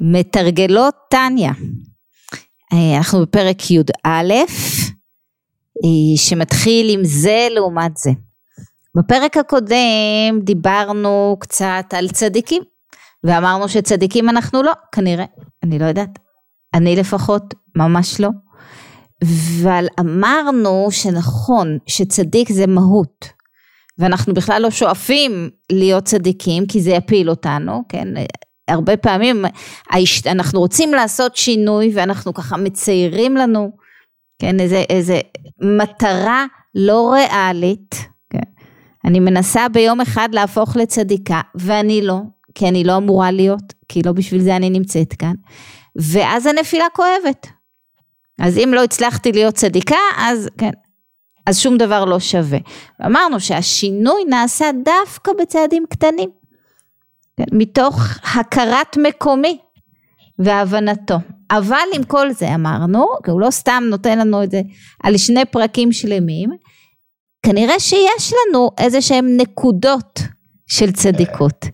מתרגלות טניה. אה, אנחנו בפרק י"א אה, שמתחיל עם זה לעומת זה. בפרק הקודם דיברנו קצת על צדיקים ואמרנו שצדיקים אנחנו לא, כנראה, אני לא יודעת, אני לפחות ממש לא. אבל אמרנו שנכון שצדיק זה מהות ואנחנו בכלל לא שואפים להיות צדיקים כי זה יפיל אותנו, כן? הרבה פעמים אנחנו רוצים לעשות שינוי ואנחנו ככה מציירים לנו, כן, איזה, איזה מטרה לא ריאלית, כן, אני מנסה ביום אחד להפוך לצדיקה ואני לא, כי אני לא אמורה להיות, כי לא בשביל זה אני נמצאת כאן, ואז הנפילה כואבת. אז אם לא הצלחתי להיות צדיקה, אז כן, אז שום דבר לא שווה. אמרנו שהשינוי נעשה דווקא בצעדים קטנים. כן, מתוך הכרת מקומי והבנתו. אבל עם כל זה אמרנו, כי הוא לא סתם נותן לנו את זה על שני פרקים שלמים, כנראה שיש לנו איזה שהם נקודות של צדיקות.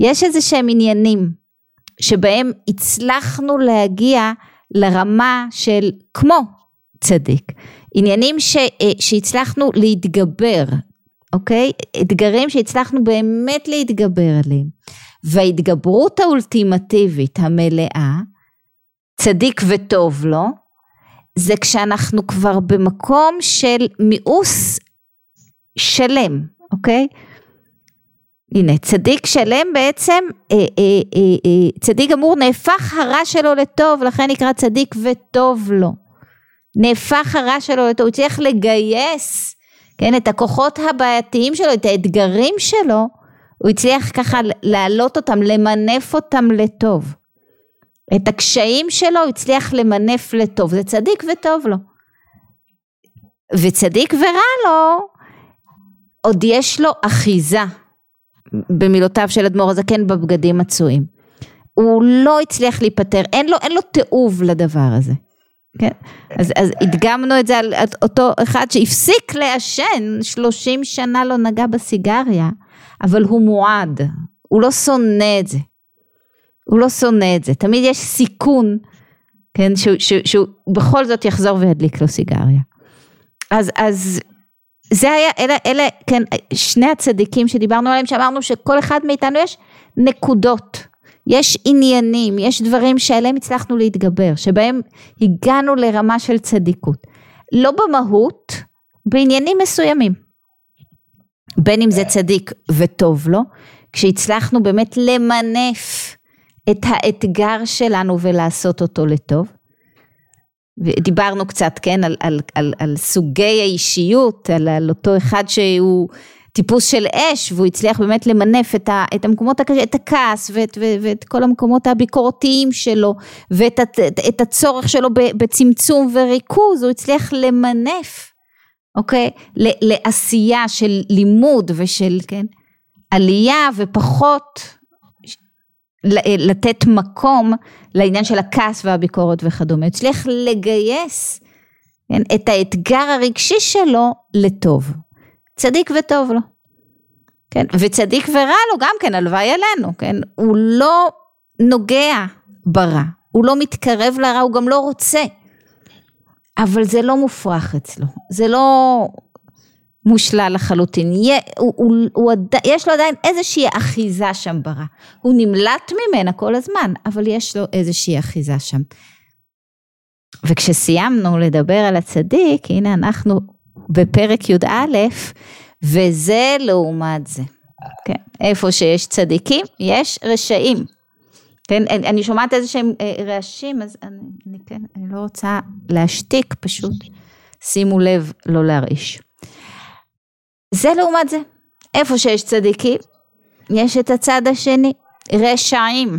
יש איזה שהם עניינים שבהם הצלחנו להגיע לרמה של כמו צדיק. עניינים ש, אה, שהצלחנו להתגבר, אוקיי? אתגרים שהצלחנו באמת להתגבר עליהם. וההתגברות האולטימטיבית המלאה, צדיק וטוב לו, זה כשאנחנו כבר במקום של מיאוס שלם, אוקיי? הנה, צדיק שלם בעצם, אה, אה, אה, אה, צדיק גמור נהפך הרע שלו לטוב, לכן נקרא צדיק וטוב לו. נהפך הרע שלו לטוב, הוא צריך לגייס, כן, את הכוחות הבעייתיים שלו, את האתגרים שלו, הוא הצליח ככה להעלות אותם, למנף אותם לטוב. את הקשיים שלו הוא הצליח למנף לטוב, זה צדיק וטוב לו. וצדיק ורע לו, עוד יש לו אחיזה, במילותיו של אדמו"ר הזקן, בבגדים מצויים. הוא לא הצליח להיפטר, אין לו, אין לו תיעוב לדבר הזה. כן? אז, אז הדגמנו את זה על אותו אחד שהפסיק לעשן, 30 שנה לא נגע בסיגריה. אבל הוא מועד, הוא לא שונא את זה, הוא לא שונא את זה, תמיד יש סיכון, כן, שהוא, שהוא, שהוא בכל זאת יחזור וידליק לו סיגריה. אז, אז זה היה, אלה, אלה, כן, שני הצדיקים שדיברנו עליהם, שאמרנו שכל אחד מאיתנו יש נקודות, יש עניינים, יש דברים שעליהם הצלחנו להתגבר, שבהם הגענו לרמה של צדיקות. לא במהות, בעניינים מסוימים. בין אם זה צדיק וטוב לו, כשהצלחנו באמת למנף את האתגר שלנו ולעשות אותו לטוב. דיברנו קצת, כן, על, על, על, על סוגי האישיות, על, על אותו אחד שהוא טיפוס של אש, והוא הצליח באמת למנף את, ה, את המקומות הקשים, את הכעס ואת, ואת, ואת כל המקומות הביקורתיים שלו, ואת את, את הצורך שלו בצמצום וריכוז, הוא הצליח למנף אוקיי? לעשייה של לימוד ושל, כן? עלייה ופחות לתת מקום לעניין של הכעס והביקורת וכדומה. הצליח לגייס כן, את האתגר הרגשי שלו לטוב. צדיק וטוב לו. כן, וצדיק ורע לו גם כן, הלוואי עלינו, כן? הוא לא נוגע ברע, הוא לא מתקרב לרע, הוא גם לא רוצה. אבל זה לא מופרך אצלו, זה לא מושלל לחלוטין, הוא, הוא, הוא, הוא, יש לו עדיין איזושהי אחיזה שם ברע, הוא נמלט ממנה כל הזמן, אבל יש לו איזושהי אחיזה שם. וכשסיימנו לדבר על הצדיק, הנה אנחנו בפרק י"א, וזה לעומת זה. כן, איפה שיש צדיקים, יש רשעים. כן, אני שומעת איזה שהם אה, רעשים, אז אני, אני, כן, אני לא רוצה להשתיק פשוט, שימו לב לא להרעיש. זה לעומת זה, איפה שיש צדיקים, יש את הצד השני, רשעים.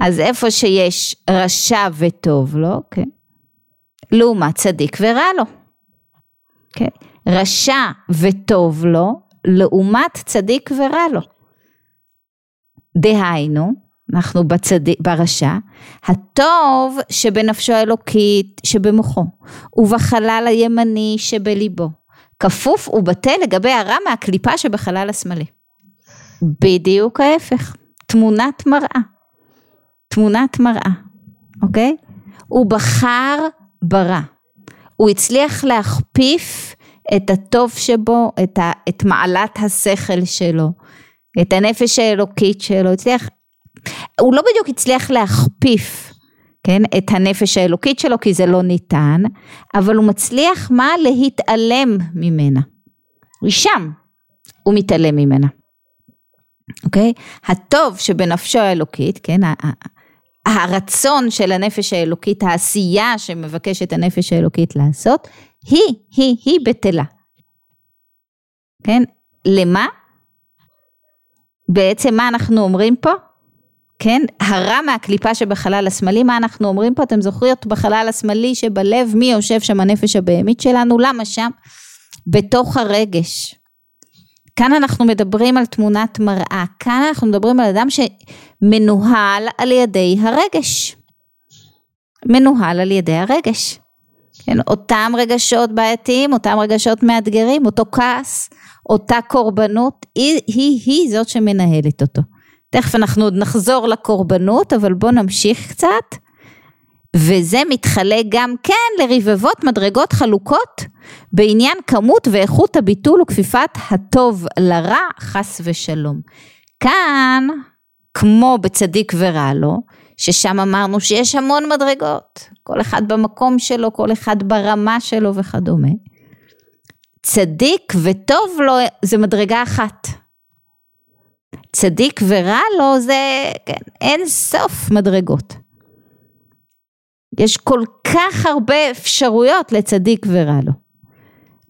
אז איפה שיש רשע וטוב לו, כן, לעומת צדיק ורע לו. כן, רשע וטוב לו, לעומת צדיק ורע לו. דהיינו, אנחנו בצד... ברשע, הטוב שבנפשו האלוקית שבמוחו, ובחלל הימני שבליבו, כפוף ובטל לגבי הרע מהקליפה שבחלל השמאלי. בדיוק ההפך, תמונת מראה. תמונת מראה, אוקיי? הוא בחר ברע. הוא הצליח להכפיף את הטוב שבו, את, ה, את מעלת השכל שלו, את הנפש האלוקית שלו, הצליח, הוא לא בדיוק הצליח להכפיף, כן, את הנפש האלוקית שלו, כי זה לא ניתן, אבל הוא מצליח מה? להתעלם ממנה. היא שם, הוא מתעלם ממנה. אוקיי? הטוב שבנפשו האלוקית, כן? הרצון של הנפש האלוקית, העשייה שמבקשת הנפש האלוקית לעשות, היא, היא, היא בטלה. כן? למה? בעצם מה אנחנו אומרים פה? כן? הרע מהקליפה שבחלל השמאלי, מה אנחנו אומרים פה? אתם זוכרות בחלל השמאלי שבלב, מי יושב שם הנפש הבהמית שלנו? למה שם? בתוך הרגש. כאן אנחנו מדברים על תמונת מראה, כאן אנחנו מדברים על אדם שמנוהל על ידי הרגש. מנוהל על ידי הרגש. כן, אותם רגשות בעייתיים, אותם רגשות מאתגרים, אותו כעס, אותה קורבנות, היא, היא, היא זאת שמנהלת אותו. תכף אנחנו עוד נחזור לקורבנות, אבל בואו נמשיך קצת. וזה מתחלק גם כן לרבבות מדרגות חלוקות בעניין כמות ואיכות הביטול וכפיפת הטוב לרע חס ושלום. כאן, כמו בצדיק ורע לו, ששם אמרנו שיש המון מדרגות, כל אחד במקום שלו, כל אחד ברמה שלו וכדומה. צדיק וטוב לו זה מדרגה אחת. צדיק ורע לו זה כן, אין סוף מדרגות. יש כל כך הרבה אפשרויות לצדיק ורע לו.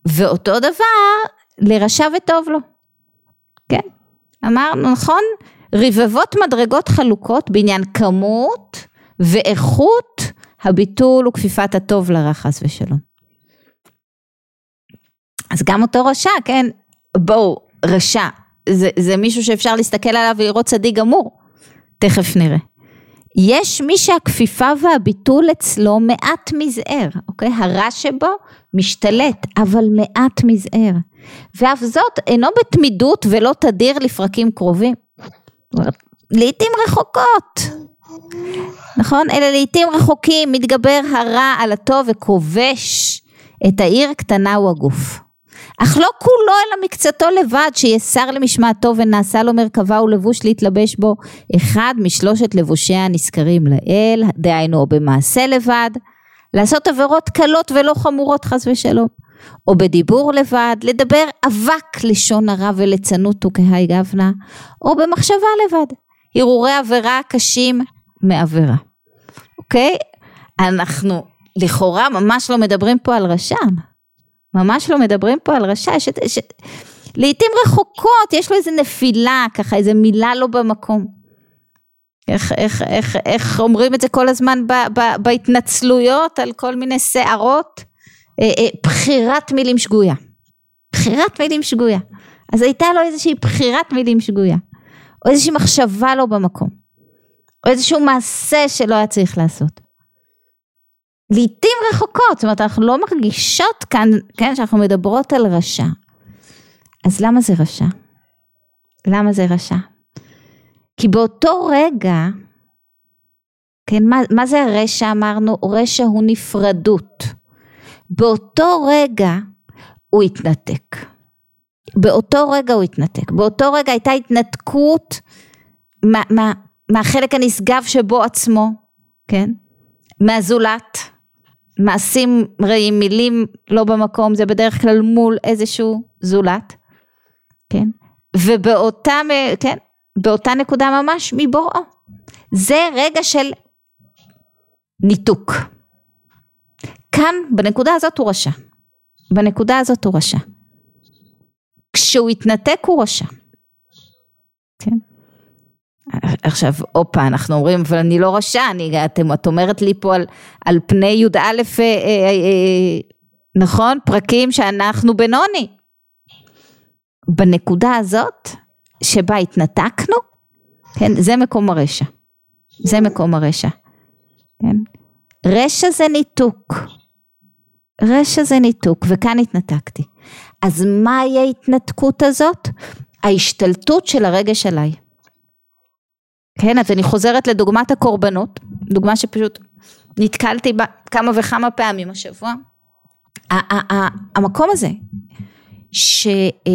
ואותו דבר לרשע וטוב לו. כן, אמרנו נכון? רבבות מדרגות חלוקות בעניין כמות ואיכות הביטול וכפיפת הטוב לרע חס ושלום. אז גם אותו רשע, כן, בואו, רשע, זה, זה מישהו שאפשר להסתכל עליו ולראות צדיק גמור, תכף נראה. יש מי שהכפיפה והביטול אצלו מעט מזער, אוקיי? הרע שבו משתלט, אבל מעט מזער. ואף זאת אינו בתמידות ולא תדיר לפרקים קרובים. לעתים רחוקות, נכון? אלא לעתים רחוקים מתגבר הרע על הטוב וכובש את העיר קטנה הוא הגוף. אך לא כולו אלא מקצתו לבד שיסר למשמעתו ונעשה לו מרכבה ולבוש להתלבש בו אחד משלושת לבושי הנזכרים לאל, דהיינו או במעשה לבד, לעשות עבירות קלות ולא חמורות חס ושלום, או בדיבור לבד, לדבר אבק לשון הרע וליצנות וכהי גבנה, או במחשבה לבד, הרהורי עבירה קשים מעבירה. אוקיי? אנחנו לכאורה ממש לא מדברים פה על רשם. ממש לא מדברים פה על רשע, ש... ש... לעתים רחוקות יש לו איזה נפילה, ככה איזה מילה לא במקום. איך, איך, איך, איך אומרים את זה כל הזמן ב, ב, בהתנצלויות על כל מיני שערות? אה, אה, בחירת מילים שגויה. בחירת מילים שגויה. אז הייתה לו איזושהי בחירת מילים שגויה. או איזושהי מחשבה לא במקום. או איזשהו מעשה שלא היה צריך לעשות. לעתים רחוקות, זאת אומרת אנחנו לא מרגישות כאן, כן, שאנחנו מדברות על רשע. אז למה זה רשע? למה זה רשע? כי באותו רגע, כן, מה, מה זה הרשע אמרנו? רשע הוא נפרדות. באותו רגע הוא התנתק. באותו רגע הוא התנתק. באותו רגע הייתה התנתקות מה, מה, מהחלק הנשגב שבו עצמו, כן? מהזולת. מעשים רעים, מילים לא במקום, זה בדרך כלל מול איזשהו זולת, כן? ובאותה, כן, באותה נקודה ממש מבוראו. זה רגע של ניתוק. כאן, בנקודה הזאת הוא רשע. בנקודה הזאת הוא רשע. כשהוא התנתק הוא רשע. כן? עכשיו, הופה, אנחנו אומרים, אבל אני לא רשע, אני, אתם, את אומרת לי פה על, על פני י"א, אה, אה, אה, נכון? פרקים שאנחנו בנוני. בנקודה הזאת, שבה התנתקנו, כן, זה מקום הרשע. זה מקום הרשע. כן? רשע זה ניתוק. רשע זה ניתוק, וכאן התנתקתי. אז מהי ההתנתקות הזאת? ההשתלטות של הרגש עליי. כן, אז אני חוזרת לדוגמת הקורבנות, דוגמה שפשוט נתקלתי בה כמה וכמה פעמים השבוע. המקום הזה, שבאמת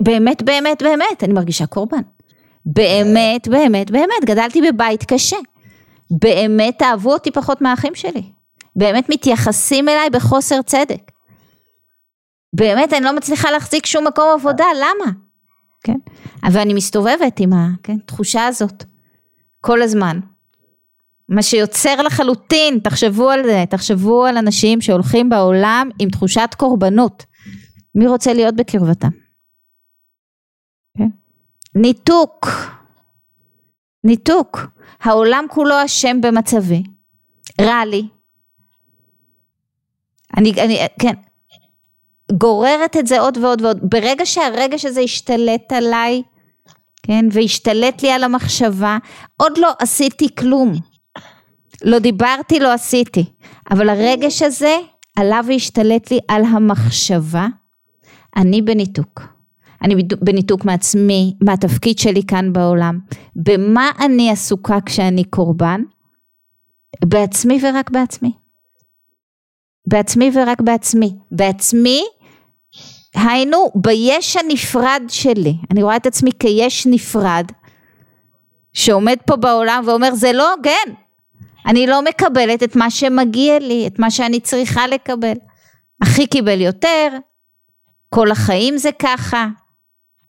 באמת באמת באמת אני מרגישה קורבן. באמת באמת באמת גדלתי בבית קשה. באמת אהבו אותי פחות מהאחים שלי. באמת מתייחסים אליי בחוסר צדק. באמת אני לא מצליחה להחזיק שום מקום עבודה, למה? כן? אבל אני מסתובבת עם התחושה כן, הזאת כל הזמן. מה שיוצר לחלוטין, תחשבו על זה, תחשבו על אנשים שהולכים בעולם עם תחושת קורבנות. מי רוצה להיות בקרבתם? כן? ניתוק, ניתוק. העולם כולו אשם במצבי, רע לי. אני, אני, כן, גוררת את זה עוד ועוד ועוד. ברגע שהרגש הזה ישתלט עליי, כן, והשתלט לי על המחשבה, עוד לא עשיתי כלום. לא דיברתי, לא עשיתי. אבל הרגש הזה עליו והשתלט לי על המחשבה, אני בניתוק. אני בניתוק מעצמי, מהתפקיד שלי כאן בעולם. במה אני עסוקה כשאני קורבן? בעצמי ורק בעצמי. בעצמי ורק בעצמי. בעצמי, היינו ביש הנפרד שלי. אני רואה את עצמי כיש נפרד, שעומד פה בעולם ואומר זה לא הוגן. אני לא מקבלת את מה שמגיע לי, את מה שאני צריכה לקבל. אחי קיבל יותר, כל החיים זה ככה.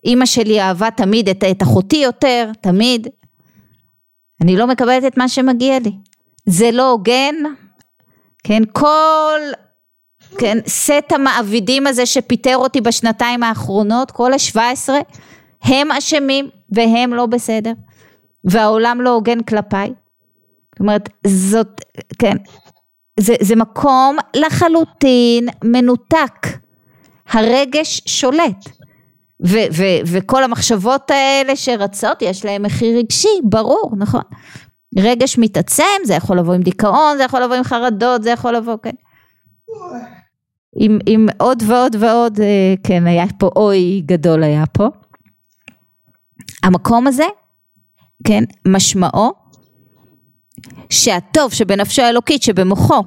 אימא שלי אהבה תמיד את, את אחותי יותר, תמיד. אני לא מקבלת את מה שמגיע לי. זה לא הוגן, כן, כל, כן, סט המעבידים הזה שפיטר אותי בשנתיים האחרונות, כל השבע עשרה, הם אשמים והם לא בסדר, והעולם לא הוגן כלפיי. זאת אומרת, זאת, כן, זה, זה מקום לחלוטין מנותק. הרגש שולט. ו, ו, וכל המחשבות האלה שרצות, יש להם מחיר רגשי, ברור, נכון? רגש מתעצם, זה יכול לבוא עם דיכאון, זה יכול לבוא עם חרדות, זה יכול לבוא, כן. עם, עם עוד ועוד ועוד, אה, כן, היה פה אוי גדול היה פה. המקום הזה, כן, משמעו שהטוב שבנפשו האלוקית שבמוחו,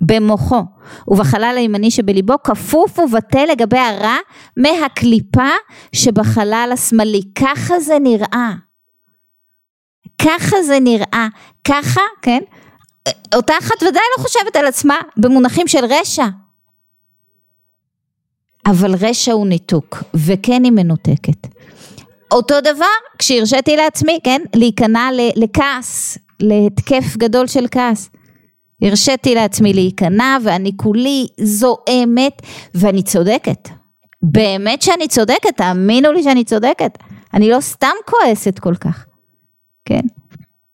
במוחו ובחלל הימני שבליבו כפוף ובטל לגבי הרע מהקליפה שבחלל השמאלי. ככה זה נראה. ככה זה נראה. ככה, כן? אותה אחת ודאי לא חושבת על עצמה במונחים של רשע. אבל רשע הוא ניתוק, וכן היא מנותקת. אותו דבר כשהרשיתי לעצמי, כן, להיכנע לכעס, להתקף גדול של כעס. הרשיתי לעצמי להיכנע ואני כולי זועמת ואני צודקת. באמת שאני צודקת, תאמינו לי שאני צודקת. אני לא סתם כועסת כל כך, כן?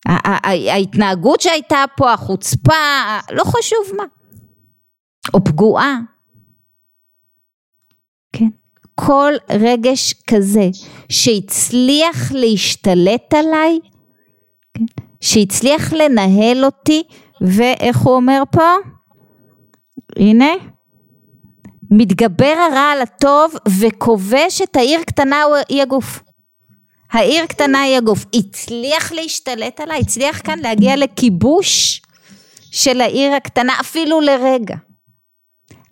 ההתנהגות שהייתה פה, החוצפה, לא חשוב מה. או פגועה. כל רגש כזה שהצליח להשתלט עליי, כן? שהצליח לנהל אותי, ואיך הוא אומר פה? הנה, מתגבר הרע על הטוב וכובש את העיר קטנה היא הגוף. העיר קטנה היא הגוף. הצליח להשתלט עליי, הצליח כאן להגיע לכיבוש של העיר הקטנה אפילו לרגע.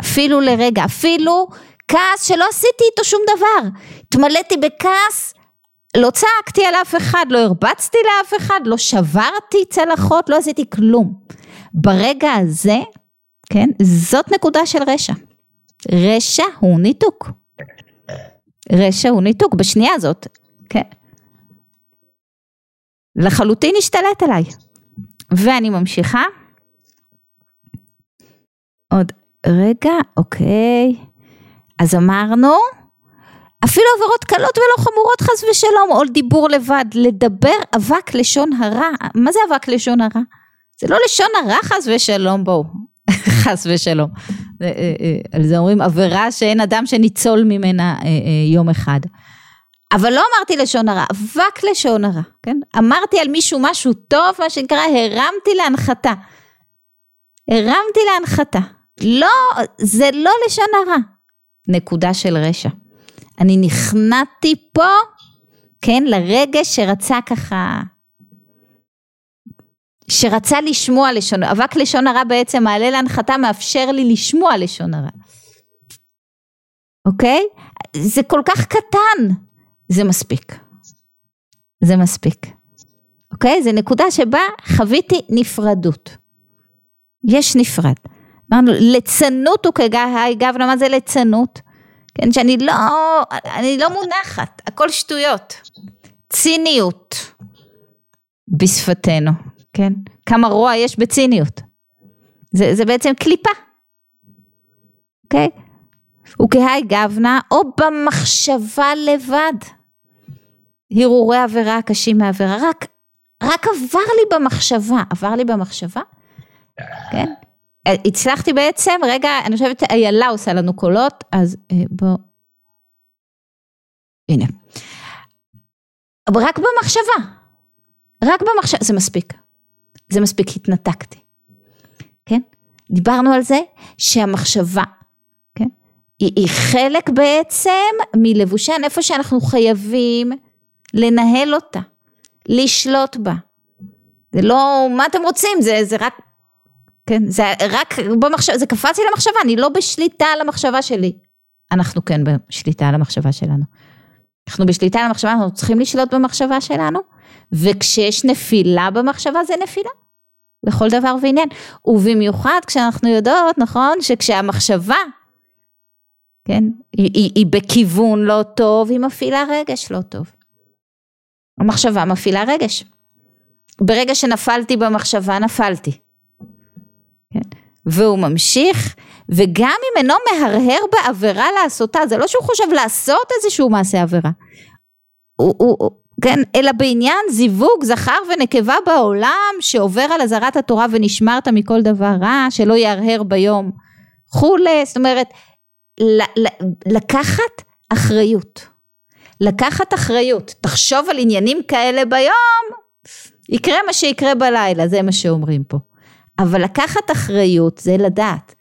אפילו לרגע, אפילו כעס שלא עשיתי איתו שום דבר. התמלאתי בכעס לא צעקתי על אף אחד, לא הרבצתי לאף אחד, לא שברתי צלחות, לא עשיתי כלום. ברגע הזה, כן, זאת נקודה של רשע. רשע הוא ניתוק. רשע הוא ניתוק, בשנייה הזאת, כן. לחלוטין השתלט עליי. ואני ממשיכה. עוד רגע, אוקיי. אז אמרנו, אפילו עבירות קלות ולא חמורות חס ושלום, או דיבור לבד, לדבר אבק לשון הרע, מה זה אבק לשון הרע? זה לא לשון הרע חס ושלום, בואו, חס ושלום. אה, אה, אה, על זה אומרים עבירה שאין אדם שניצול ממנה יום אחד. אבל לא אמרתי לשון הרע, אבק לשון הרע, כן? אמרתי על מישהו משהו טוב, מה שנקרא, הרמתי להנחתה. הרמתי להנחתה. לא, זה לא לשון הרע. נקודה של רשע. אני נכנעתי פה כן? לרגש שרצה ככה, שרצה לשמוע לשון, אבק לשון הרע בעצם מעלה להנחתה, מאפשר לי לשמוע לשון הרע. אוקיי? זה כל כך קטן, זה מספיק. זה מספיק. אוקיי? זה נקודה שבה חוויתי נפרדות. יש נפרד. אמרנו, ליצנות הוא כגיא גבנה, מה זה ליצנות? כן, שאני לא, אני לא מונחת, הכל שטויות. ציניות בשפתנו, כן? כמה רוע יש בציניות. זה, זה בעצם קליפה, אוקיי? וכהי גבנה או במחשבה לבד. הרהורי עבירה הקשים מעבירה, רק, רק עבר לי במחשבה, עבר לי במחשבה, כן? הצלחתי בעצם, רגע, אני חושבת איילה עושה לנו קולות, אז אה, בוא, הנה. רק במחשבה, רק במחשבה, זה מספיק, זה מספיק, התנתקתי, כן? דיברנו על זה שהמחשבה, כן? היא, היא חלק בעצם מלבושן, איפה שאנחנו חייבים לנהל אותה, לשלוט בה. זה לא, מה אתם רוצים, זה, זה רק כן, זה רק במחשבה, זה קפץ לי למחשבה, אני לא בשליטה על המחשבה שלי. אנחנו כן בשליטה על המחשבה שלנו. אנחנו בשליטה על המחשבה, אנחנו צריכים לשלוט במחשבה שלנו, וכשיש נפילה במחשבה זה נפילה. לכל דבר ועניין. ובמיוחד כשאנחנו יודעות, נכון, שכשהמחשבה, כן, היא, היא, היא בכיוון לא טוב, היא מפעילה רגש לא טוב. המחשבה מפעילה רגש. ברגע שנפלתי במחשבה, נפלתי. והוא ממשיך, וגם אם אינו מהרהר בעבירה לעשותה, זה לא שהוא חושב לעשות איזשהו מעשה עבירה. הוא, הוא, כן, אלא בעניין זיווג זכר ונקבה בעולם שעובר על אזהרת התורה ונשמרת מכל דבר רע, שלא יהרהר ביום כולי, זאת אומרת, לקחת אחריות. לקחת אחריות. תחשוב על עניינים כאלה ביום, יקרה מה שיקרה בלילה, זה מה שאומרים פה. אבל לקחת אחריות זה לדעת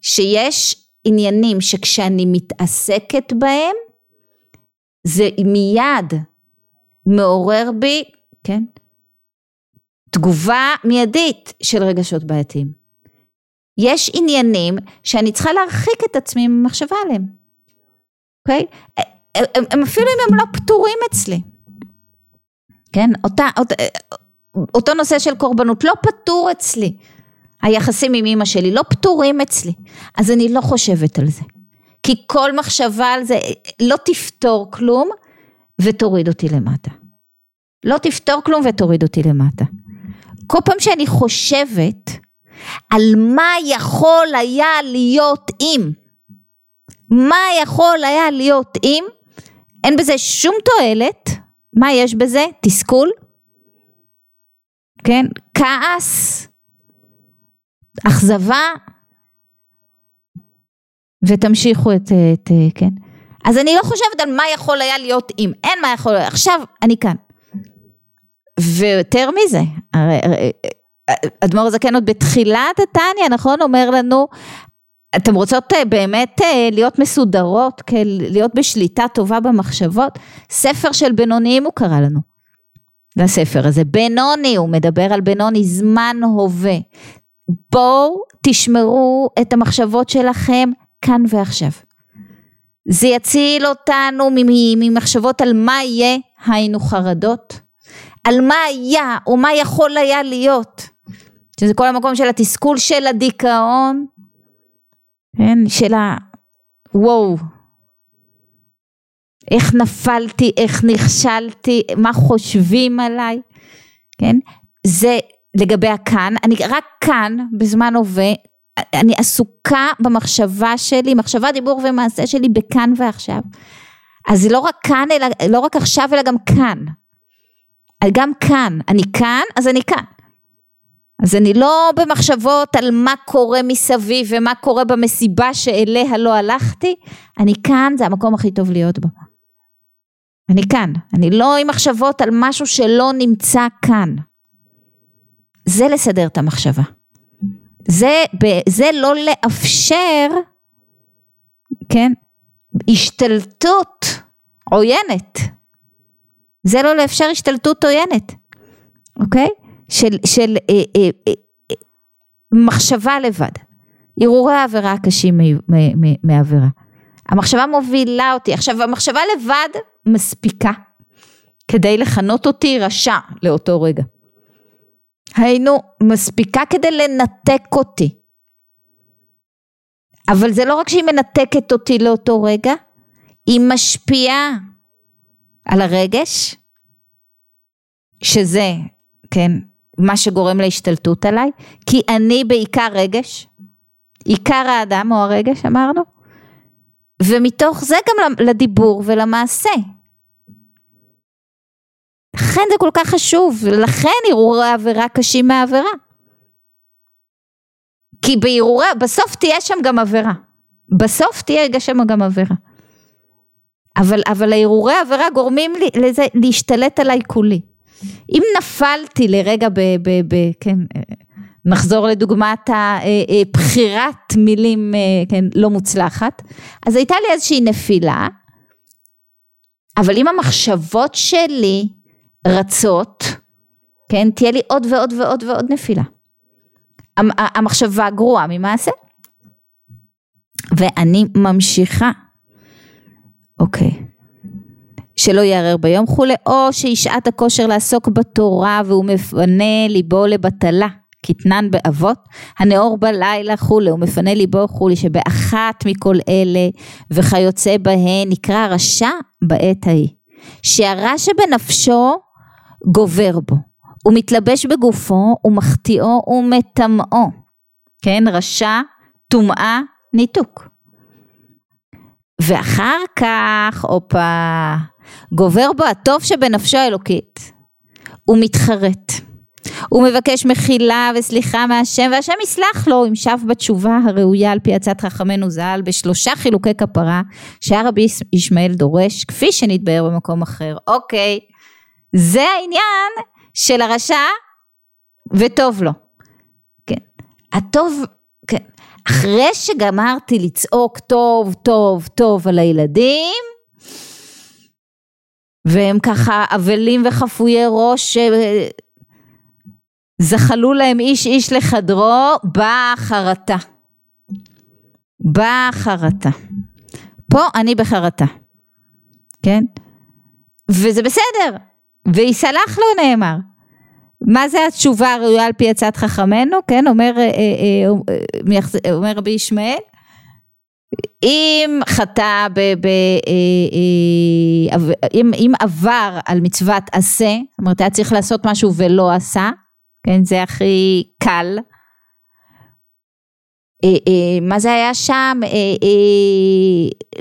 שיש עניינים שכשאני מתעסקת בהם, זה מיד מעורר בי, כן, תגובה מיידית של רגשות בעייתיים. יש עניינים שאני צריכה להרחיק את עצמי ממחשבה עליהם, אוקיי? הם, הם אפילו אם הם לא פתורים אצלי, כן? אותה, אותה, אותו נושא של קורבנות לא פתור אצלי, היחסים עם אמא שלי לא פתורים אצלי, אז אני לא חושבת על זה. כי כל מחשבה על זה לא תפתור כלום ותוריד אותי למטה. לא תפתור כלום ותוריד אותי למטה. כל פעם שאני חושבת על מה יכול היה להיות אם, מה יכול היה להיות אם, אין בזה שום תועלת, מה יש בזה? תסכול, כן? כעס, אכזבה, ותמשיכו את, את, כן. אז אני לא חושבת על מה יכול היה להיות אם, אין מה יכול, עכשיו אני כאן. ויותר מזה, הרי, הרי אדמו"ר הזקן עוד בתחילת התניא, נכון, אומר לנו, אתם רוצות אה, באמת אה, להיות מסודרות, להיות בשליטה טובה במחשבות? ספר של בינוניים הוא קרא לנו. לספר הזה, בינוני, הוא מדבר על בינוני, זמן הווה. בואו תשמרו את המחשבות שלכם כאן ועכשיו. זה יציל אותנו ממחשבות על מה יהיה, היינו חרדות, על מה היה או מה יכול היה להיות, שזה כל המקום של התסכול של הדיכאון, כן, של ה... וואו, איך נפלתי, איך נכשלתי, מה חושבים עליי, כן, זה לגבי הכאן, אני רק כאן בזמן הווה, אני עסוקה במחשבה שלי, מחשבה, דיבור ומעשה שלי בכאן ועכשיו. אז זה לא רק כאן, אלא, לא רק עכשיו, אלא גם כאן. גם כאן, אני כאן, אז אני כאן. אז אני לא במחשבות על מה קורה מסביב ומה קורה במסיבה שאליה לא הלכתי, אני כאן, זה המקום הכי טוב להיות בו. אני כאן, אני לא עם מחשבות על משהו שלא נמצא כאן. זה לסדר את המחשבה. זה, זה לא לאפשר, כן, השתלטות עוינת זה לא לאפשר השתלטות עוינת, אוקיי? של, של אה, אה, אה, מחשבה לבד. הרהורי העבירה הקשים מעבירה. המחשבה מובילה אותי. עכשיו המחשבה לבד מספיקה כדי לכנות אותי רשע לאותו רגע. היינו מספיקה כדי לנתק אותי. אבל זה לא רק שהיא מנתקת אותי לאותו רגע, היא משפיעה על הרגש, שזה, כן, מה שגורם להשתלטות עליי, כי אני בעיקר רגש, עיקר האדם הוא הרגש אמרנו, ומתוך זה גם לדיבור ולמעשה. לכן זה כל כך חשוב, לכן הרהורי עבירה קשים מהעבירה. כי בהרהורי, בסוף תהיה שם גם עבירה. בסוף תהיה שם גם עבירה. אבל, אבל ההרהורי עבירה גורמים לי לזה להשתלט עליי כולי. אם נפלתי לרגע ב... ב, ב כן, נחזור לדוגמת הבחירת אה, אה, מילים אה, כן, לא מוצלחת, אז הייתה לי איזושהי נפילה, אבל אם המחשבות שלי רצות, כן, תהיה לי עוד ועוד ועוד ועוד נפילה. המחשבה גרועה ממעשה. ואני ממשיכה, אוקיי, שלא יערער ביום כולי, או שישעת הכושר לעסוק בתורה והוא מפנה ליבו לבטלה. קטנן באבות, הנאור בלילה כולי, ומפנה ליבו כולי, שבאחת מכל אלה וכיוצא בהן נקרא רשע בעת ההיא. שהרע שבנפשו גובר בו, הוא מתלבש בגופו, ומחטיאו ומטמאו. כן, רשע, טומאה, ניתוק. ואחר כך, הופה, גובר בו הטוב שבנפשו האלוקית. הוא מתחרט. הוא מבקש מחילה וסליחה מהשם והשם יסלח לו אם שב בתשובה הראויה על פי עצת חכמינו ז"ל בשלושה חילוקי כפרה שהיה רבי ישמעאל דורש כפי שנתבהר במקום אחר. אוקיי, זה העניין של הרשע וטוב לו. כן. הטוב, כן. אחרי שגמרתי לצעוק טוב טוב טוב על הילדים והם ככה אבלים וחפויי ראש זחלו להם איש איש לחדרו, באה חרטה. באה חרטה. פה אני בחרטה, כן? וזה בסדר, ויסלח לו נאמר. מה זה התשובה הראויה על פי עצת חכמינו, כן? אומר, אה, אה, אה, אומר רבי ישמעאל, אם חטא, ב, ב, אם, אם עבר על מצוות עשה, זאת אומרת היה צריך לעשות משהו ולא עשה, כן, זה הכי קל. מה זה היה שם?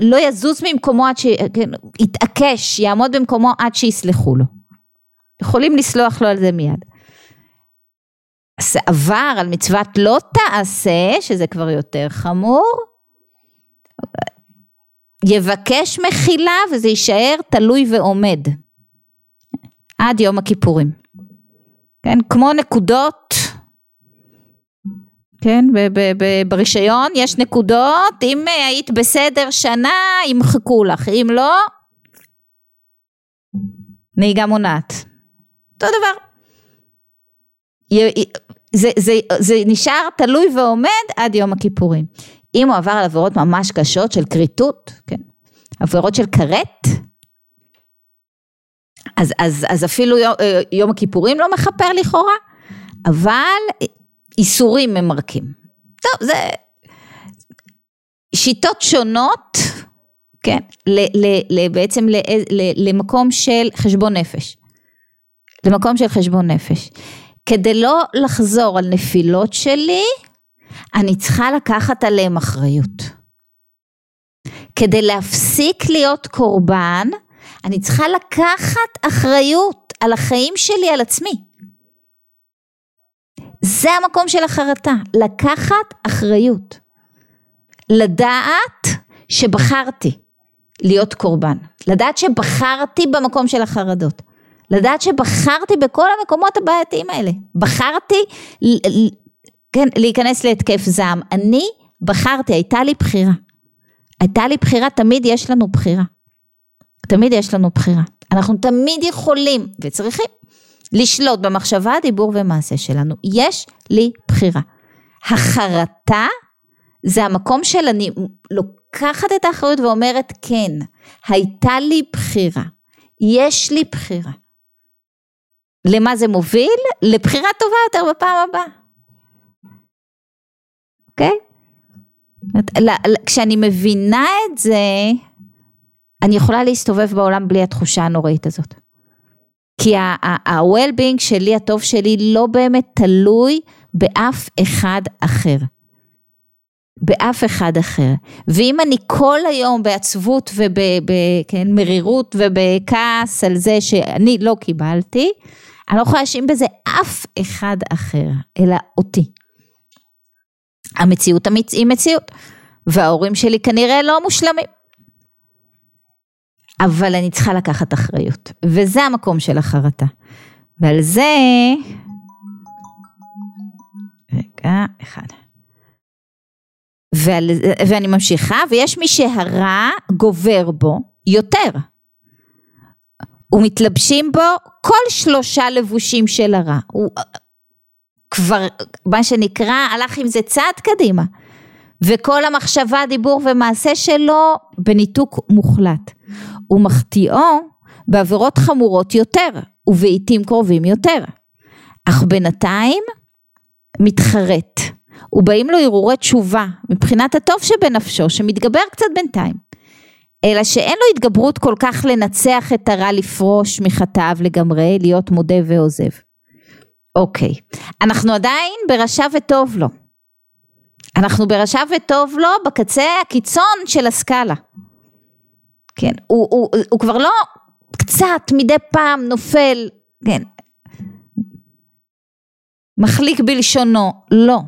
לא יזוז ממקומו עד ש... כן, יתעקש, יעמוד במקומו עד שיסלחו לו. יכולים לסלוח לו על זה מיד. עבר על מצוות לא תעשה, שזה כבר יותר חמור, יבקש מחילה וזה יישאר תלוי ועומד עד יום הכיפורים. כן, כמו נקודות, כן, ב- ב- ב- ברישיון יש נקודות, אם היית בסדר שנה, ימחקו לך, אם לא, נהיגה מונעת. אותו דבר. זה, זה, זה נשאר תלוי ועומד עד יום הכיפורים. אם הוא עבר על עבירות ממש קשות של כריתות, כן, עבירות של כרת, אז, אז, אז אפילו יום, אה, יום הכיפורים לא מכפר לכאורה, אבל איסורים ממרקים. טוב, זה שיטות שונות, כן, ל, ל, ל, בעצם ל, ל, למקום של חשבון נפש. למקום של חשבון נפש. כדי לא לחזור על נפילות שלי, אני צריכה לקחת עליהם אחריות. כדי להפסיק להיות קורבן, אני צריכה לקחת אחריות על החיים שלי, על עצמי. זה המקום של החרטה, לקחת אחריות. לדעת שבחרתי להיות קורבן, לדעת שבחרתי במקום של החרדות, לדעת שבחרתי בכל המקומות הבעייתיים האלה, בחרתי כן, להיכנס להתקף זעם, אני בחרתי, הייתה לי בחירה, הייתה לי בחירה, תמיד יש לנו בחירה. תמיד יש לנו בחירה. אנחנו תמיד יכולים וצריכים לשלוט במחשבה, דיבור ומעשה שלנו. יש לי בחירה. החרטה זה המקום של אני לוקחת את האחריות ואומרת כן, הייתה לי בחירה, יש לי בחירה. למה זה מוביל? לבחירה טובה יותר בפעם הבאה. אוקיי? Okay? כשאני מבינה את זה, אני יכולה להסתובב בעולם בלי התחושה הנוראית הזאת. כי ה-well-being שלי, הטוב שלי, לא באמת תלוי באף אחד אחר. באף אחד אחר. ואם אני כל היום בעצבות ובמרירות כן, ובכעס על זה שאני לא קיבלתי, אני לא יכולה להאשים בזה אף אחד אחר, אלא אותי. המציאות היא מציאות, וההורים שלי כנראה לא מושלמים. אבל אני צריכה לקחת אחריות, וזה המקום של החרטה. ועל זה, רגע, אחד. ועל, ואני ממשיכה, ויש מי שהרע גובר בו יותר. ומתלבשים בו כל שלושה לבושים של הרע. הוא כבר, מה שנקרא, הלך עם זה צעד קדימה. וכל המחשבה, דיבור ומעשה שלו בניתוק מוחלט. ומחטיאו בעבירות חמורות יותר, ובעיתים קרובים יותר. אך בינתיים מתחרט, ובאים לו הרהורי תשובה מבחינת הטוב שבנפשו, שמתגבר קצת בינתיים. אלא שאין לו התגברות כל כך לנצח את הרע לפרוש מחטאיו לגמרי, להיות מודה ועוזב. אוקיי, אנחנו עדיין ברשע וטוב לו. אנחנו ברשע וטוב לו בקצה הקיצון של הסקאלה. כן, הוא, הוא, הוא כבר לא קצת מדי פעם נופל, כן, מחליק בלשונו, לא.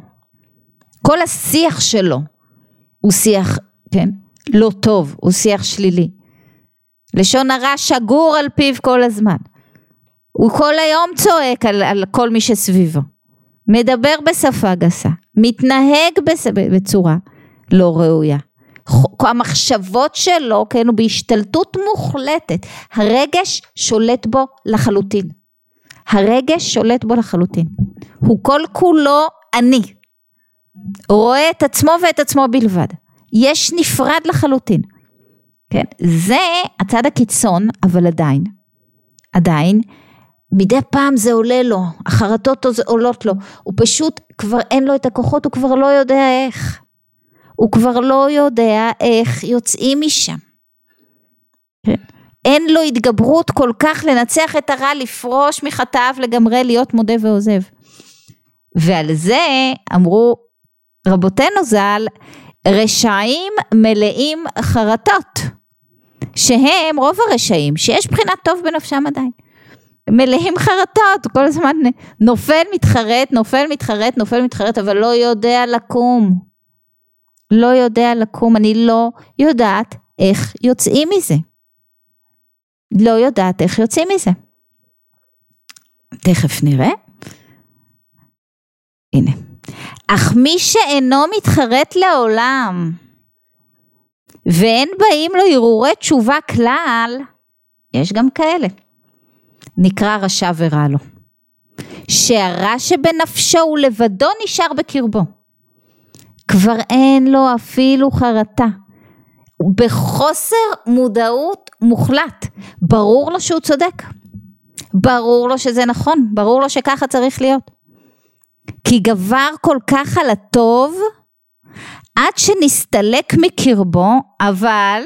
כל השיח שלו הוא שיח, כן, לא טוב, הוא שיח שלילי. לשון הרע שגור על פיו כל הזמן. הוא כל היום צועק על, על כל מי שסביבו. מדבר בשפה גסה, מתנהג בצורה לא ראויה. המחשבות שלו, כן, הוא בהשתלטות מוחלטת. הרגש שולט בו לחלוטין. הרגש שולט בו לחלוטין. הוא כל כולו אני. הוא רואה את עצמו ואת עצמו בלבד. יש נפרד לחלוטין. כן, זה הצד הקיצון, אבל עדיין, עדיין, מדי פעם זה עולה לו, החרטות עולות לו, הוא פשוט כבר אין לו את הכוחות, הוא כבר לא יודע איך. הוא כבר לא יודע איך יוצאים משם. כן. אין לו התגברות כל כך לנצח את הרע, לפרוש מחטאיו לגמרי, להיות מודה ועוזב. ועל זה אמרו רבותינו ז"ל, רשעים מלאים חרטות, שהם רוב הרשעים, שיש בחינת טוב בנפשם עדיין. מלאים חרטות, כל הזמן נופל מתחרט, נופל מתחרט, נופל מתחרט, אבל לא יודע לקום. לא יודע לקום, אני לא יודעת איך יוצאים מזה. לא יודעת איך יוצאים מזה. תכף נראה. הנה. אך מי שאינו מתחרט לעולם, ואין באים לו הרהורי תשובה כלל, יש גם כאלה. נקרא רשע ורע לו. שהרע שבנפשו הוא לבדו נשאר בקרבו. כבר אין לו אפילו חרטה. בחוסר מודעות מוחלט. ברור לו שהוא צודק. ברור לו שזה נכון. ברור לו שככה צריך להיות. כי גבר כל כך על הטוב עד שנסתלק מקרבו, אבל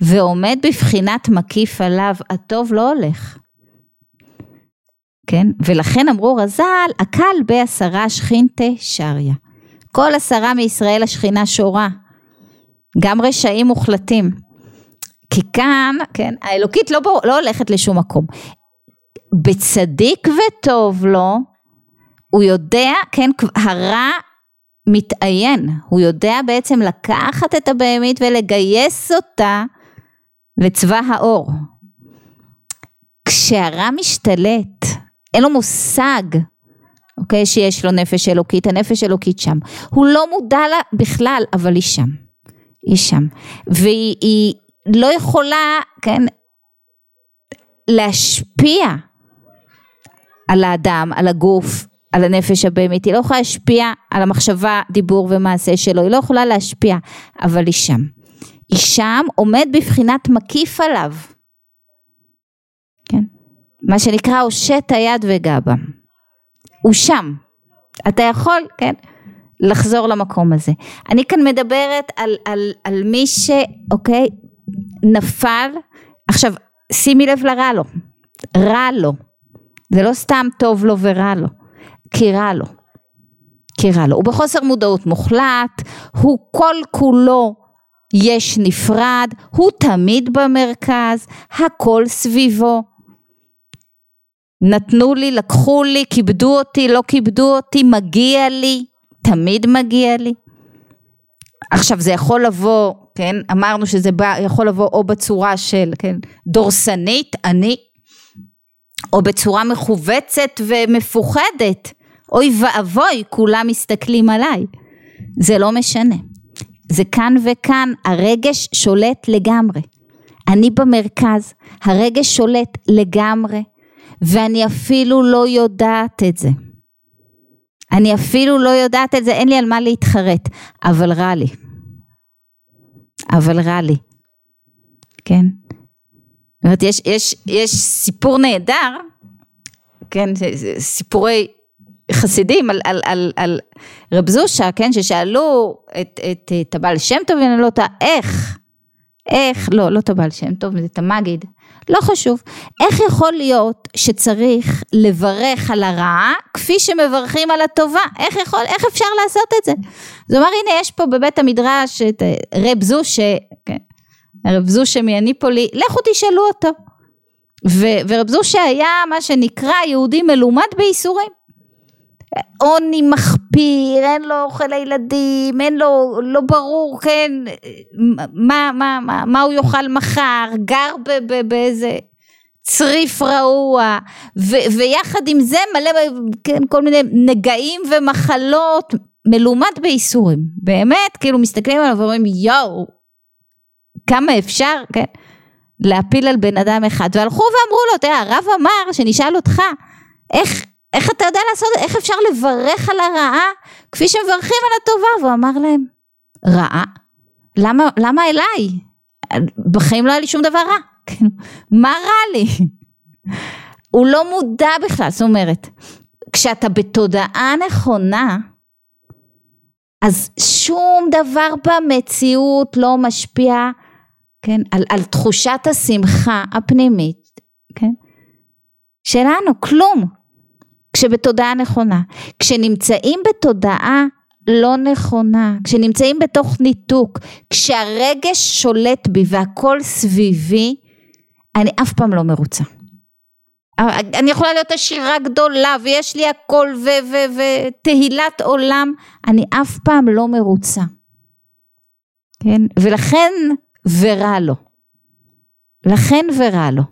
ועומד בבחינת מקיף עליו, הטוב לא הולך. כן? ולכן אמרו רז"ל, הקל בעשרה שכינתה שריה. כל עשרה מישראל השכינה שורה. גם רשעים מוחלטים. כי כאן, כן, האלוקית לא, בוא, לא הולכת לשום מקום. בצדיק וטוב לו, הוא יודע, כן, הרע מתעיין, הוא יודע בעצם לקחת את הבהמית ולגייס אותה לצבא האור. כשהרע משתלט, אין לו מושג, אוקיי, שיש לו נפש אלוקית, הנפש אלוקית שם. הוא לא מודע לה בכלל, אבל היא שם. היא שם. והיא היא לא יכולה, כן, להשפיע על האדם, על הגוף, על הנפש הבהמית, היא לא יכולה להשפיע על המחשבה, דיבור ומעשה שלו, היא לא יכולה להשפיע, אבל היא שם. היא שם עומד בבחינת מקיף עליו, כן? מה שנקרא הושט היד וגע בה. הוא שם. אתה יכול, כן, לחזור למקום הזה. אני כאן מדברת על, על, על מי ש... אוקיי, נפל, עכשיו שימי לב לרע לו, רע לו, זה לא סתם טוב לו ורע לו, כי רע לו, כי רע לו, הוא בחוסר מודעות מוחלט, הוא כל כולו יש נפרד, הוא תמיד במרכז, הכל סביבו. נתנו לי, לקחו לי, כיבדו אותי, לא כיבדו אותי, מגיע לי, תמיד מגיע לי. עכשיו זה יכול לבוא, כן, אמרנו שזה בא, יכול לבוא או בצורה של, כן, דורסנית, אני, או בצורה מכווצת ומפוחדת, אוי ואבוי, כולם מסתכלים עליי. זה לא משנה. זה כאן וכאן, הרגש שולט לגמרי. אני במרכז, הרגש שולט לגמרי, ואני אפילו לא יודעת את זה. אני אפילו לא יודעת את זה, אין לי על מה להתחרט, אבל רע לי. אבל רע לי. כן? זאת אומרת, יש, יש, יש סיפור נהדר, כן, סיפורי חסידים על, על, על, על רב זושה, כן, ששאלו את, את, את הבעל שם טוב, ואני לא יודעת, איך, איך, לא, לא את הבעל שם טוב, זה את המגיד, לא חשוב, איך יכול להיות שצריך לברך על הרעה כפי שמברכים על הטובה, איך יכול, איך אפשר לעשות את זה? זאת אומרת, הנה יש פה בבית המדרש את אה, רב זושה, כן, רב זושה מיניפולי, לכו תשאלו אותו. ורב זושה היה מה שנקרא יהודי מלומד בייסורים. עוני מחפיר, אין לו אוכל לילדים, אין לו, לא ברור, כן, מה, מה, מה, מה הוא יאכל מחר, גר באיזה צריף רעוע, ו- ויחד עם זה מלא, כן, כל מיני נגעים ומחלות, מלומד בייסורים, באמת, כאילו מסתכלים עליו ואומרים יואו, כמה אפשר, כן, להפיל על בן אדם אחד, והלכו ואמרו לו, תראה, הרב אמר שנשאל אותך, איך איך אתה יודע לעשות, איך אפשר לברך על הרעה כפי שמברכים על הטובה? והוא אמר להם, רעה? למה, למה אליי? בחיים לא היה לי שום דבר רע. כאילו, מה רע לי? הוא לא מודע בכלל, זאת אומרת, כשאתה בתודעה נכונה, אז שום דבר במציאות לא משפיע, כן, על, על תחושת השמחה הפנימית, כן, שלנו, כלום. כשבתודעה נכונה. כשנמצאים בתודעה לא נכונה, כשנמצאים בתוך ניתוק, כשהרגש שולט בי והכל סביבי, אני אף פעם לא מרוצה. אני יכולה להיות עשירה גדולה ויש לי הכל ותהילת עולם, אני אף פעם לא מרוצה. כן? ולכן ורע לו. לכן ורע לו.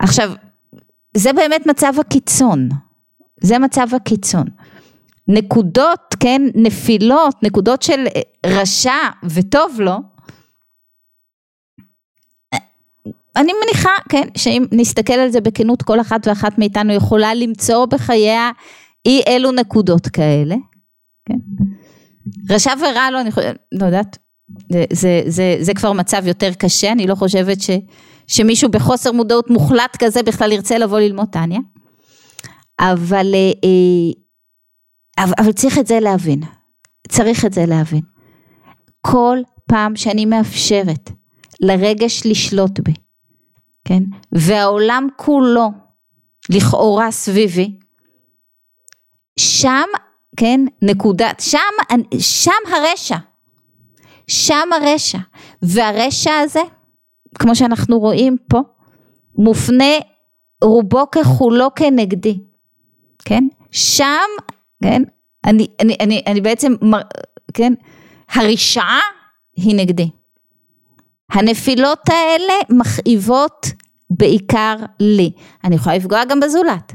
עכשיו, זה באמת מצב הקיצון, זה מצב הקיצון. נקודות, כן, נפילות, נקודות של רשע וטוב לו, אני מניחה, כן, שאם נסתכל על זה בכנות, כל אחת ואחת מאיתנו יכולה למצוא בחייה אי אלו נקודות כאלה, כן. רשע ורע לו, אני חושבת, לא יודעת, זה, זה, זה, זה כבר מצב יותר קשה, אני לא חושבת ש... שמישהו בחוסר מודעות מוחלט כזה בכלל ירצה לבוא ללמוד טניה. אבל, אה, אה, אבל, אבל צריך את זה להבין, צריך את זה להבין. כל פעם שאני מאפשרת לרגש לשלוט בי, כן, והעולם כולו לכאורה סביבי, שם, כן, נקודת, שם, שם הרשע, שם הרשע, והרשע הזה כמו שאנחנו רואים פה, מופנה רובו ככולו כנגדי, כן? שם, כן? אני, אני, אני, אני בעצם, כן? הרשעה היא נגדי. הנפילות האלה מכאיבות בעיקר לי. אני יכולה לפגוע גם בזולת.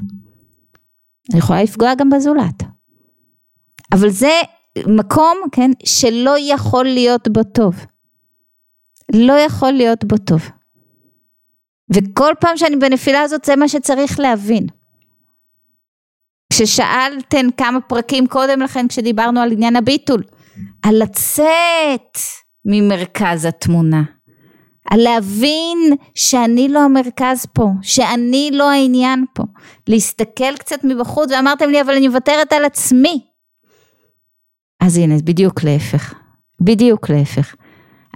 אני יכולה לפגוע גם בזולת. אבל זה מקום, כן, שלא יכול להיות בו טוב. לא יכול להיות בו טוב. וכל פעם שאני בנפילה הזאת זה מה שצריך להבין. כששאלתן כמה פרקים קודם לכן כשדיברנו על עניין הביטול, על לצאת ממרכז התמונה, על להבין שאני לא המרכז פה, שאני לא העניין פה, להסתכל קצת מבחוץ ואמרתם לי אבל אני מוותרת על עצמי. אז הנה בדיוק להפך, בדיוק להפך.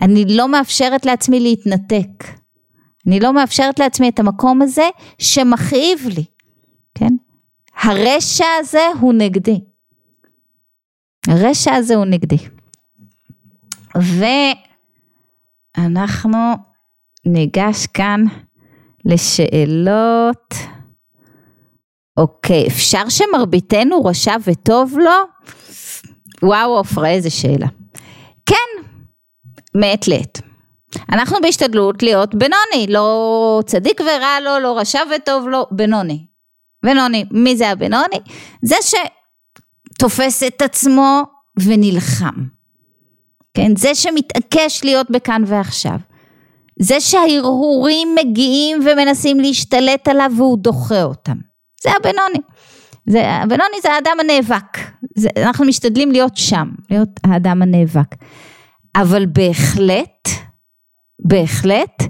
אני לא מאפשרת לעצמי להתנתק, אני לא מאפשרת לעצמי את המקום הזה שמכאיב לי, כן? הרשע הזה הוא נגדי. הרשע הזה הוא נגדי. ואנחנו ניגש כאן לשאלות. אוקיי, אפשר שמרביתנו רשע וטוב לו? וואו עופרה איזה שאלה. מעת לעת. אנחנו בהשתדלות להיות בנוני, לא צדיק ורע לו, לא רשע וטוב לו, בנוני. בנוני, מי זה הבנוני? זה שתופס את עצמו ונלחם. כן, זה שמתעקש להיות בכאן ועכשיו. זה שההרהורים מגיעים ומנסים להשתלט עליו והוא דוחה אותם. זה הבנוני. זה, הבנוני זה האדם הנאבק. זה, אנחנו משתדלים להיות שם, להיות האדם הנאבק. אבל בהחלט, בהחלט,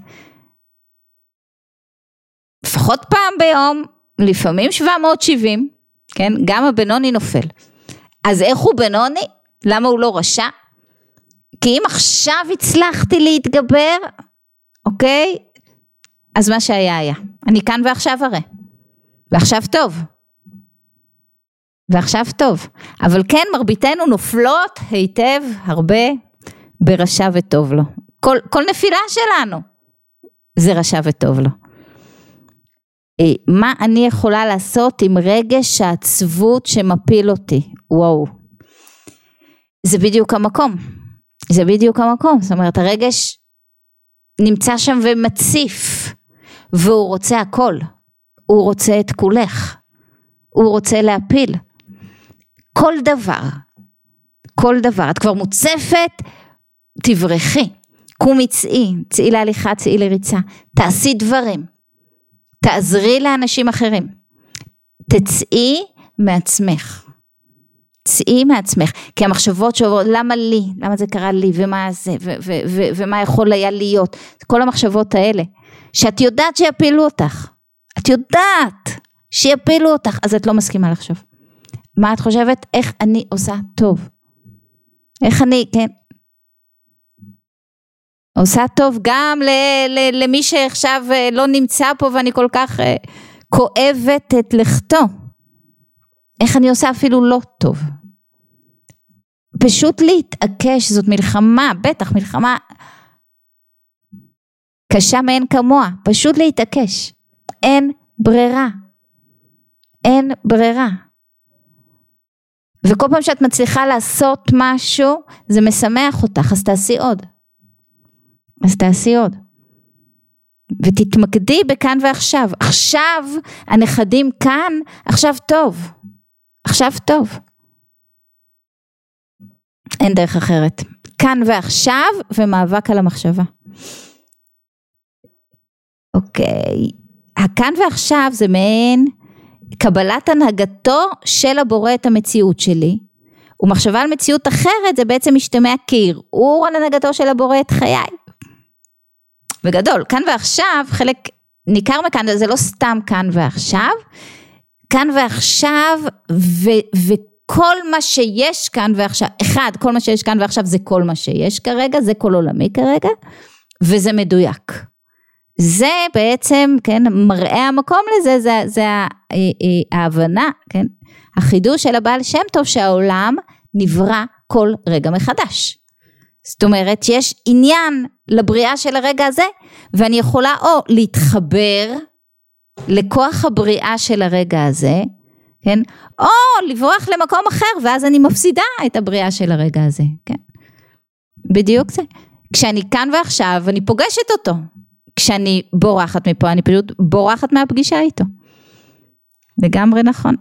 לפחות פעם ביום, לפעמים 770, כן, גם הבנוני נופל. אז איך הוא בנוני? למה הוא לא רשע? כי אם עכשיו הצלחתי להתגבר, אוקיי? אז מה שהיה היה. אני כאן ועכשיו הרי. ועכשיו טוב. ועכשיו טוב. אבל כן, מרביתנו נופלות היטב הרבה ברשע וטוב לו. כל, כל נפילה שלנו זה רשע וטוב לו. אה, מה אני יכולה לעשות עם רגש העצבות שמפיל אותי? וואו. זה בדיוק המקום. זה בדיוק המקום. זאת אומרת, הרגש נמצא שם ומציף, והוא רוצה הכל. הוא רוצה את כולך. הוא רוצה להפיל. כל דבר. כל דבר. את כבר מוצפת, תברכי. קומי צאי, צאי להליכה, צאי לריצה. תעשי דברים. תעזרי לאנשים אחרים. תצאי מעצמך. צאי מעצמך, כי המחשבות שעוברות, למה לי, למה זה קרה לי, ומה זה, ו- ו- ו- ומה יכול היה להיות, כל המחשבות האלה, שאת יודעת שיפילו אותך, את יודעת שיפילו אותך, אז את לא מסכימה לחשוב. מה את חושבת? איך אני עושה טוב? איך אני, כן, עושה טוב גם ל- ל- למי שעכשיו אה, לא נמצא פה ואני כל כך אה, כואבת את לכתו. איך אני עושה אפילו לא טוב. פשוט להתעקש, זאת מלחמה, בטח מלחמה קשה מאין כמוה, פשוט להתעקש. אין ברירה. אין ברירה. וכל פעם שאת מצליחה לעשות משהו, זה משמח אותך, אז תעשי עוד. אז תעשי עוד. ותתמקדי בכאן ועכשיו. עכשיו הנכדים כאן, עכשיו טוב. עכשיו טוב. אין דרך אחרת. כאן ועכשיו ומאבק על המחשבה. אוקיי, הכאן ועכשיו זה מעין קבלת הנהגתו של הבורא את המציאות שלי, ומחשבה על מציאות אחרת זה בעצם משתמע כערעור על הנהגתו של הבורא את חיי. וגדול, כאן ועכשיו, חלק ניכר מכאן, זה לא סתם כאן ועכשיו, כאן ועכשיו, ו, וכל מה שיש כאן ועכשיו, אחד, כל מה שיש כאן ועכשיו זה כל מה שיש כרגע, זה כל עולמי כרגע, וזה מדויק. זה בעצם, כן, מראה המקום לזה, זה, זה ההבנה, כן, החידוש של הבעל שם טוב שהעולם נברא כל רגע מחדש. זאת אומרת יש עניין לבריאה של הרגע הזה ואני יכולה או להתחבר לכוח הבריאה של הרגע הזה, כן? או לברוח למקום אחר ואז אני מפסידה את הבריאה של הרגע הזה, כן? בדיוק זה. כשאני כאן ועכשיו אני פוגשת אותו. כשאני בורחת מפה אני פשוט בורחת מהפגישה איתו. לגמרי נכון.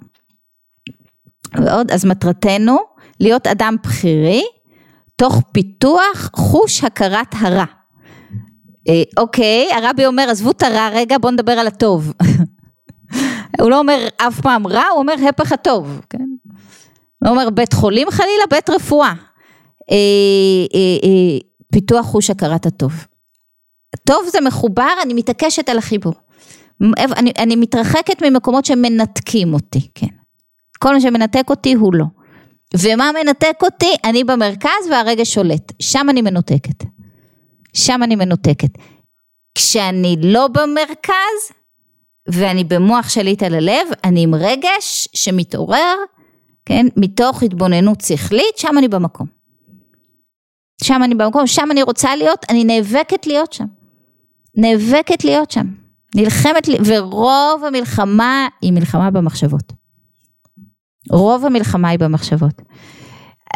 ועוד, אז מטרתנו להיות אדם בכירי תוך פיתוח חוש הכרת הרע. אה, אוקיי, הרבי אומר, עזבו את הרע רגע, בואו נדבר על הטוב. הוא לא אומר אף פעם רע, הוא אומר הפך הטוב, כן? לא אומר בית חולים חלילה, בית רפואה. אה, אה, אה, פיתוח חוש הכרת הטוב. טוב זה מחובר, אני מתעקשת על החיבור. אני, אני מתרחקת ממקומות שמנתקים אותי, כן. כל מה שמנתק אותי הוא לא. ומה מנתק אותי? אני במרכז והרגש שולט. שם אני מנותקת. שם אני מנותקת. כשאני לא במרכז ואני במוח שליט על הלב, אני עם רגש שמתעורר, כן, מתוך התבוננות שכלית, שם אני במקום. שם אני במקום, שם אני רוצה להיות, אני נאבקת להיות שם. נאבקת להיות שם. נלחמת, ורוב המלחמה היא מלחמה במחשבות. רוב המלחמה היא במחשבות.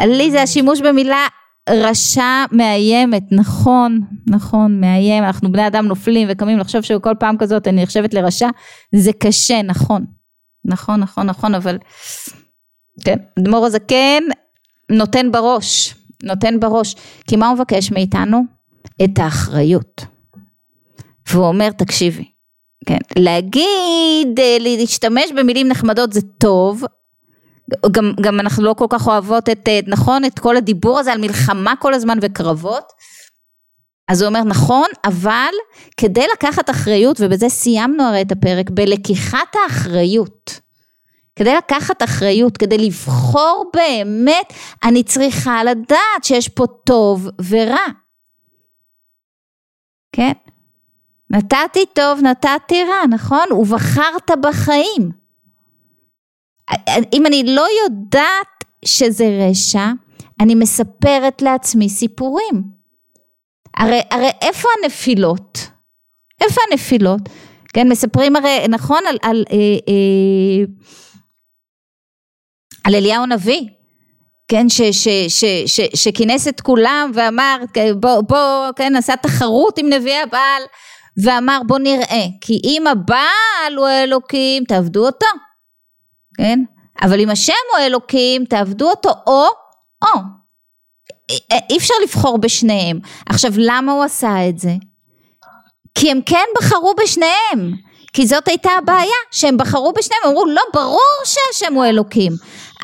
לי זה השימוש במילה רשע מאיימת, נכון, נכון, מאיים, אנחנו בני אדם נופלים וקמים לחשוב שכל פעם כזאת אני נחשבת לרשע, זה קשה, נכון, נכון, נכון, נכון, אבל כן, אדמו"ר הזקן נותן בראש, נותן בראש, כי מה הוא מבקש מאיתנו? את האחריות. והוא אומר, תקשיבי, כן, להגיד, אה, להשתמש במילים נחמדות זה טוב, גם, גם אנחנו לא כל כך אוהבות את, אה, נכון, את כל הדיבור הזה על מלחמה כל הזמן וקרבות. אז הוא אומר נכון, אבל כדי לקחת אחריות, ובזה סיימנו הרי את הפרק, בלקיחת האחריות. כדי לקחת אחריות, כדי לבחור באמת, אני צריכה לדעת שיש פה טוב ורע. כן? נתתי טוב, נתתי רע, נכון? ובחרת בחיים. אם אני לא יודעת שזה רשע, אני מספרת לעצמי סיפורים. הרי, הרי איפה הנפילות? איפה הנפילות? כן, מספרים הרי, נכון, על, על, אה, אה, על אליהו הנביא, כן, שכינס את כולם ואמר, בוא, בוא, כן, עשה תחרות עם נביא הבעל, ואמר בוא נראה, כי אם הבעל הוא האלוקים, תעבדו אותו. כן? אבל אם השם הוא אלוקים, תעבדו אותו או, או. אי אפשר לבחור בשניהם. עכשיו, למה הוא עשה את זה? כי הם כן בחרו בשניהם. כי זאת הייתה הבעיה, שהם בחרו בשניהם, אמרו, לא, ברור שהשם הוא אלוקים,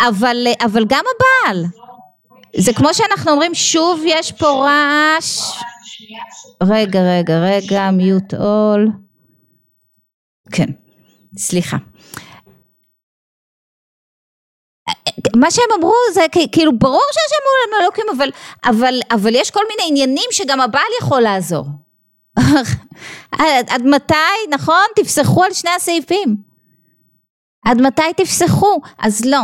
אבל, אבל גם הבעל. זה כמו שאנחנו אומרים, שוב יש פה רעש. רגע, רגע, רגע, מיוט אול. כן, סליחה. מה שהם אמרו זה כאילו ברור שהשם הוא אלוקים אבל, אבל, אבל יש כל מיני עניינים שגם הבעל יכול לעזור. עד מתי נכון? תפסחו על שני הסעיפים. עד מתי תפסחו? אז לא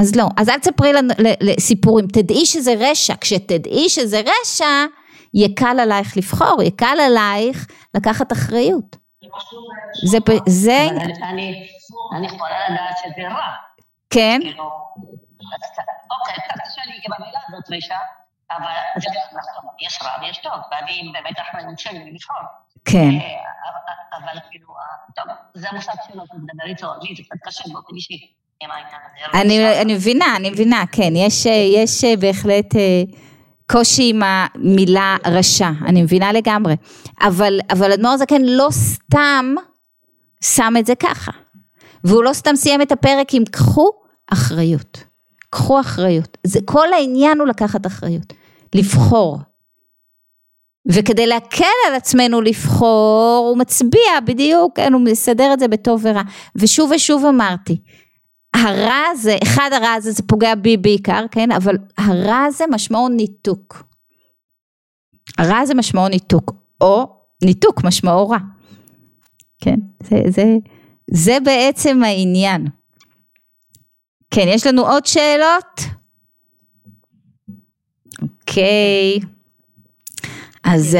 אז לא. אז אל תספרי לנו סיפורים תדעי שזה רשע. כשתדעי שזה רשע יקל עלייך לבחור. יקל עלייך לקחת אחריות. זה זה אני יכולה לדעת שזה רע כן. כאילו, אוקיי, קשה לי עם המילה הזאת רשע, אבל נכון, יש רע ויש טוב, ואני באמת אחריות שלי לבחור. כן. אה, אבל כאילו, טוב, זה המושג שלו, אתה מדבר איתו, לי זה קצת קשה באופן אישי. אני מבינה, אני מבינה, כן, יש, יש בהחלט אה, קושי עם המילה רשע, אני מבינה לגמרי, אבל, אבל אדמו"ר זקן לא סתם שם את זה ככה, והוא לא סתם סיים את הפרק עם קחו אחריות. קחו אחריות. זה, כל העניין הוא לקחת אחריות. לבחור. וכדי להקל על עצמנו לבחור, הוא מצביע בדיוק, כן, הוא מסדר את זה בטוב ורע. ושוב ושוב אמרתי, הרע הזה, אחד הרע הזה זה פוגע בי בעיקר, כן, אבל הרע הזה משמעו ניתוק. הרע הזה משמעו ניתוק, או ניתוק משמעו רע. כן, זה, זה, זה בעצם העניין. כן, יש לנו עוד שאלות? אוקיי. אז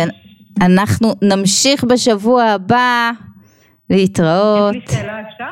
אנחנו נמשיך בשבוע הבא להתראות.